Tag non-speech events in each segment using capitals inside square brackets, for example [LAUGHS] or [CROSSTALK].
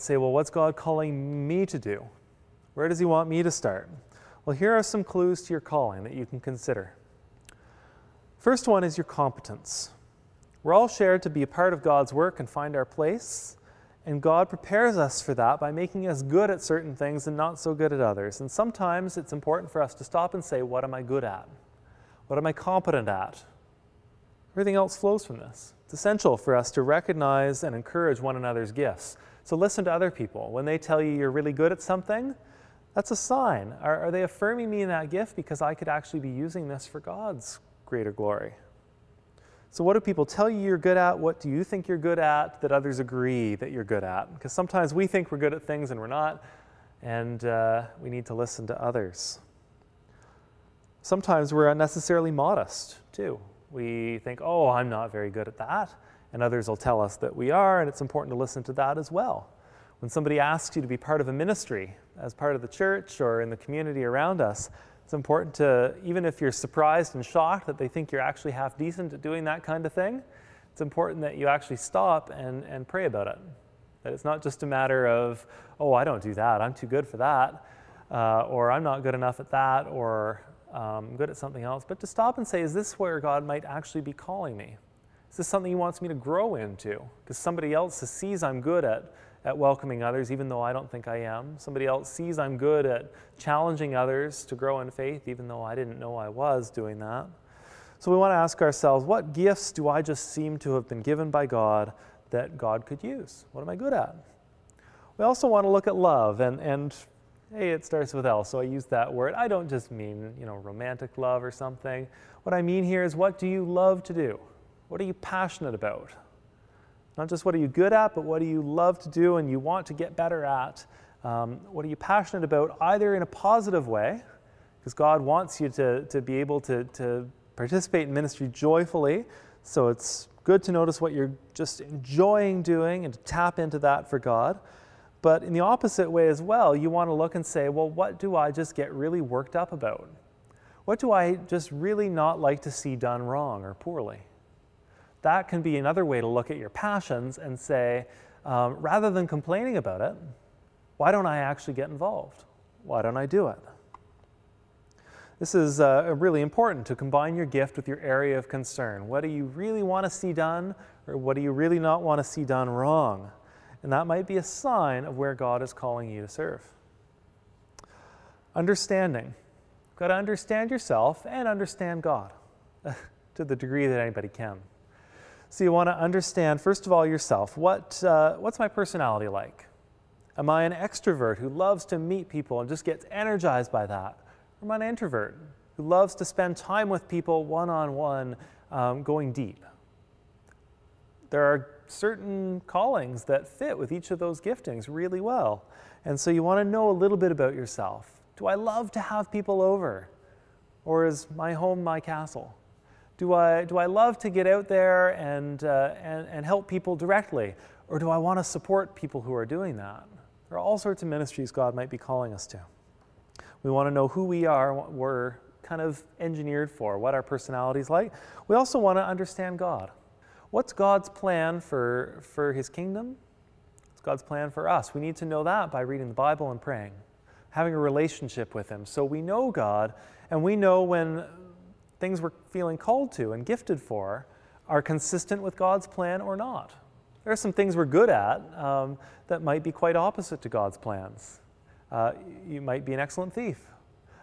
might say, well, what's God calling me to do? Where does He want me to start? Well, here are some clues to your calling that you can consider. First one is your competence. We're all shared to be a part of God's work and find our place. And God prepares us for that by making us good at certain things and not so good at others. And sometimes it's important for us to stop and say, What am I good at? What am I competent at? Everything else flows from this. It's essential for us to recognize and encourage one another's gifts. So listen to other people. When they tell you you're really good at something, that's a sign. Are, are they affirming me in that gift because I could actually be using this for God's greater glory? So, what do people tell you you're good at? What do you think you're good at that others agree that you're good at? Because sometimes we think we're good at things and we're not, and uh, we need to listen to others. Sometimes we're unnecessarily modest, too. We think, oh, I'm not very good at that, and others will tell us that we are, and it's important to listen to that as well. When somebody asks you to be part of a ministry as part of the church or in the community around us, it's important to, even if you're surprised and shocked that they think you're actually half decent at doing that kind of thing, it's important that you actually stop and, and pray about it. That it's not just a matter of, oh, I don't do that, I'm too good for that, uh, or I'm not good enough at that, or um, I'm good at something else, but to stop and say, is this where God might actually be calling me? Is this something He wants me to grow into? Because somebody else sees I'm good at at welcoming others, even though I don't think I am. Somebody else sees I'm good at challenging others to grow in faith, even though I didn't know I was doing that. So we want to ask ourselves what gifts do I just seem to have been given by God that God could use? What am I good at? We also want to look at love, and, and hey, it starts with L, so I use that word. I don't just mean, you know, romantic love or something. What I mean here is what do you love to do? What are you passionate about? Not just what are you good at, but what do you love to do and you want to get better at? Um, what are you passionate about, either in a positive way, because God wants you to, to be able to, to participate in ministry joyfully. So it's good to notice what you're just enjoying doing and to tap into that for God. But in the opposite way as well, you want to look and say, well, what do I just get really worked up about? What do I just really not like to see done wrong or poorly? That can be another way to look at your passions and say, um, rather than complaining about it, why don't I actually get involved? Why don't I do it? This is uh, really important to combine your gift with your area of concern. What do you really want to see done, or what do you really not want to see done wrong? And that might be a sign of where God is calling you to serve. Understanding. You've got to understand yourself and understand God [LAUGHS] to the degree that anybody can. So you want to understand, first of all, yourself. What, uh, what's my personality like? Am I an extrovert who loves to meet people and just gets energized by that? Or am I an introvert who loves to spend time with people one on one, going deep? There are certain callings that fit with each of those giftings really well. And so you want to know a little bit about yourself. Do I love to have people over? Or is my home my castle? Do I, do I love to get out there and, uh, and, and help people directly? Or do I want to support people who are doing that? There are all sorts of ministries God might be calling us to. We want to know who we are, what we're kind of engineered for, what our personality is like. We also want to understand God. What's God's plan for, for His kingdom? What's God's plan for us? We need to know that by reading the Bible and praying, having a relationship with Him. So we know God, and we know when things we're feeling called to and gifted for are consistent with God's plan or not. There are some things we're good at um, that might be quite opposite to God's plans. Uh, you might be an excellent thief,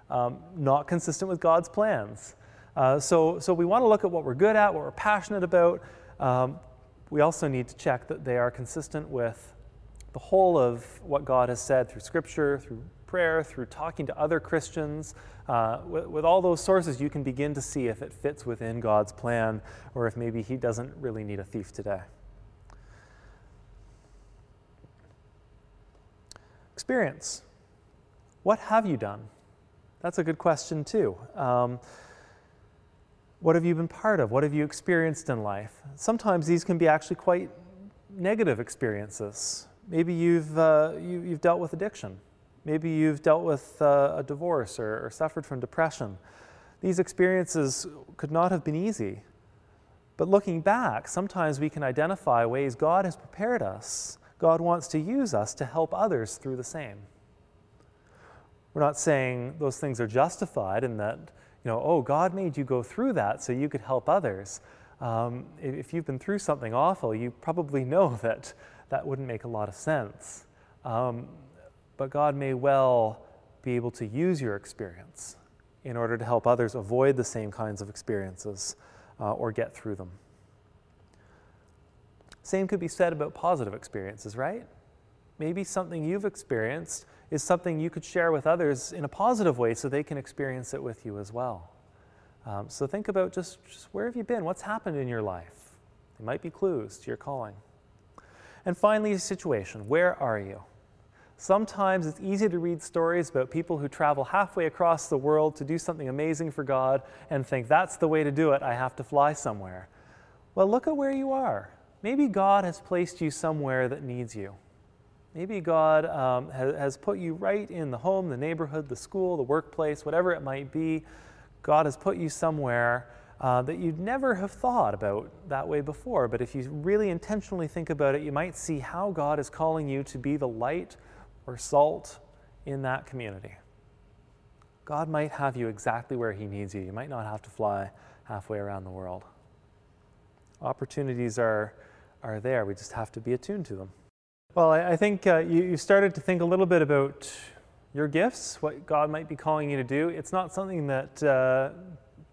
um, not consistent with God's plans. Uh, so, so we want to look at what we're good at, what we're passionate about. Um, we also need to check that they are consistent with the whole of what God has said through Scripture, through prayer, through talking to other Christians. Uh, with, with, all those sources, you can begin to see if it fits within God's plan or if maybe He doesn't really need a thief today. Experience. What have you done? That's a good question, too. Um, what have you been part of? What have you experienced in life? Sometimes these can be actually quite negative experiences. Maybe you've, uh, you, have dealt with addiction. Maybe you've dealt with uh, a divorce or, or suffered from depression. These experiences could not have been easy. But looking back, sometimes we can identify ways God has prepared us, God wants to use us to help others through the same. We're not saying those things are justified and that, you know, oh, God made you go through that so you could help others. Um, if you've been through something awful, you probably [LAUGHS] know that that wouldn't make a lot of sense. Um, but God may well be able to use your experience in order to help others avoid the same kinds of experiences uh, or get through them. Same could be said about positive experiences, right? Maybe something you've experienced is something you could share with others in a positive way so they can experience it with you as well. Um, so think about just, just where have you been? What's happened in your life? It might be clues to your calling. And finally, a situation. Where are you? Sometimes it's easy to read stories about people who travel halfway across the world to do something amazing for God and think that's the way to do it, I have to fly somewhere. Well, look at where you are. Maybe God has placed you somewhere that needs you. Maybe God um, has, put you right in the home, the neighborhood, the school, the workplace, whatever it might be. God has put you somewhere uh, that you'd never have thought about that way before. But if you really intentionally think about it, you might see how God is calling you to be the light or salt in that community. God might have you exactly where He needs you. You might not have to fly halfway around the world. Opportunities are, are there, we just have to be attuned to them. Well, I, I think uh, you, you started to think a little bit about your gifts, what God might be calling you to do. It's not something that uh,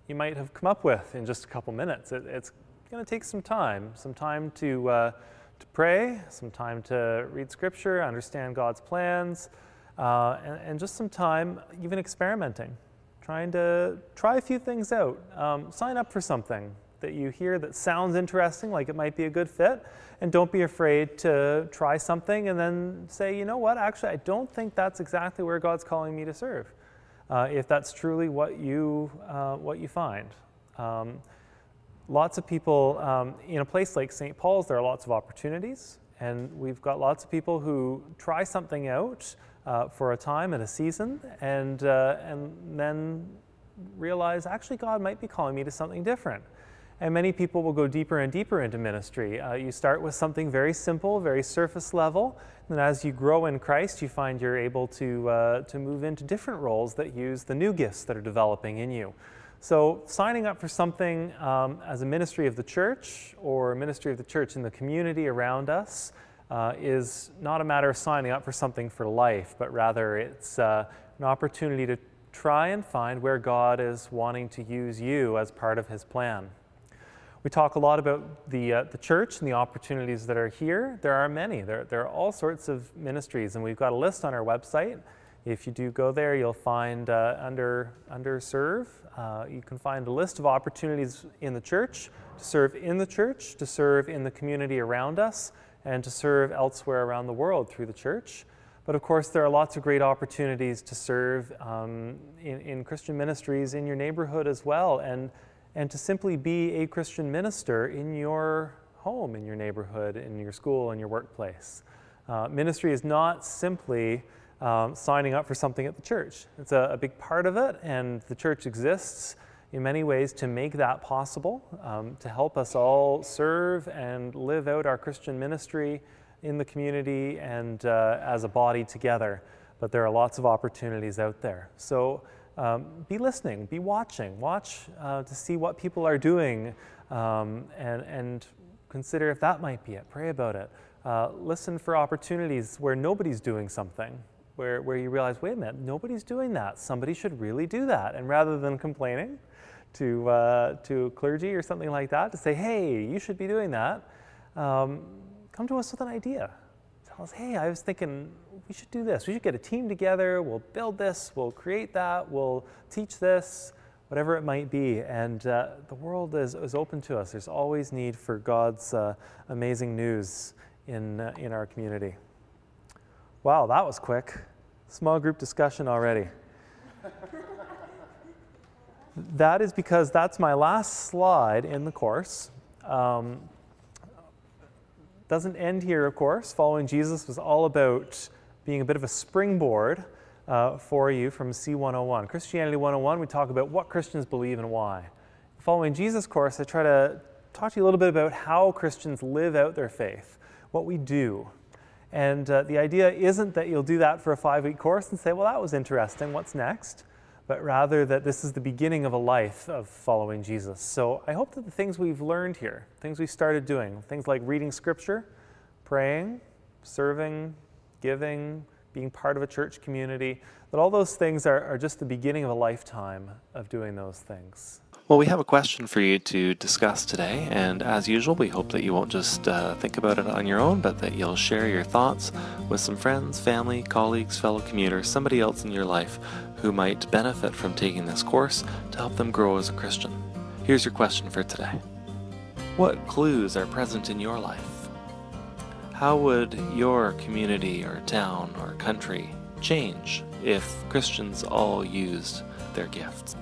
you might have come up with in just a couple minutes. It, it's going to take some time, some time to. Uh, to pray, some time to read scripture, understand God's plans, uh, and, and, just some time even experimenting, trying to try a few things out. Um, sign up for something that you hear that sounds interesting, like it might be a good fit, and don't be afraid to try something and then say, you know what, actually, I don't think that's exactly where God's calling me to serve. Uh, if that's truly what you, uh, what you find. Um, lots of people, um, in a place like St. Paul's, there are lots of opportunities, and we've got lots of people who try something out uh, for a time and a season, and, uh, and then realize actually God might be calling me to something different. And many people will go deeper and deeper into ministry. Uh, you start with something very simple, very surface level, and as you grow in Christ, you find you're able to, uh, to move into different roles that use the new gifts that are developing in you. So, signing up for something um, as a ministry of the church or a ministry of the church in the community around us uh, is not a matter of signing up for something for life, but rather it's uh, an opportunity to try and find where God is wanting to use you as part of His plan. We talk a lot about the, uh, the church and the opportunities that are here. There are many. There, there are all sorts of ministries, and we've got a list on our website. If you do go there, you'll find uh, under, under serve, uh, you can find a list of opportunities in the church to serve in the church, to serve in the community around us, and to serve elsewhere around the world through the church. But of course, there are lots of great opportunities to serve um, in, in, Christian ministries in your neighborhood as well, and, and to simply be a Christian minister in your home, in your neighborhood, in your school, in your workplace. Uh, ministry is not simply um, signing up for something at the church. It's a, a, big part of it, and the church exists in many ways to make that possible, um, to help us all serve and live out our Christian ministry in the community and uh, as a body together. But there are lots of opportunities out there. So um, be listening, be watching, watch uh, to see what people are doing, um, and, and consider if that might be it. Pray about it. Uh, listen for opportunities where nobody's doing something where, where you realize, wait a minute, nobody's doing that. Somebody should really do that. And rather than complaining to, uh, to clergy or something like that, to say, hey, you should be doing that, um, come to us with an idea. Tell us, hey, I was thinking we should do this. We should get a team together. We'll build this. We'll create that. We'll teach this, whatever it might be. And uh, the world is, is open to us. There's always need for God's uh, amazing news in, uh, in our community. Wow, that was quick. Small group discussion already. that is because that's my last slide in the course. Um, doesn't end here, of course. Following Jesus was all about being a bit of a springboard uh, for you from C101. Christianity 101, we talk about what Christians believe and why. Following Jesus course, I try to talk to you a little bit about how Christians live out their faith, what we do, And uh, the idea isn't that you'll do that for a five week course and say, well, that was interesting, what's next? But rather that this is the beginning of a life of following Jesus. So I hope that the things we've learned here, things we started doing, things like reading scripture, praying, serving, giving, being part of a church community, that all those things are, are just the beginning of a lifetime of doing those things. Well, we have a question for you to discuss today, and as usual, we hope that you won't just uh, think about it on your own, but that you'll share your thoughts with some friends, family, colleagues, fellow commuters, somebody else in your life who might benefit from taking this course to help them grow as a Christian. Here's your question for today What clues are present in your life? How would your community or town or country change if Christians all used their gifts?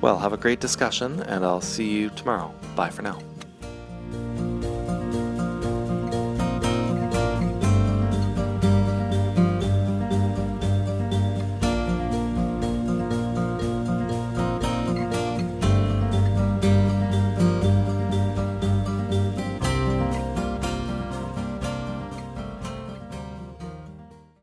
Well, have a great discussion, and I'll see you tomorrow. Bye for now.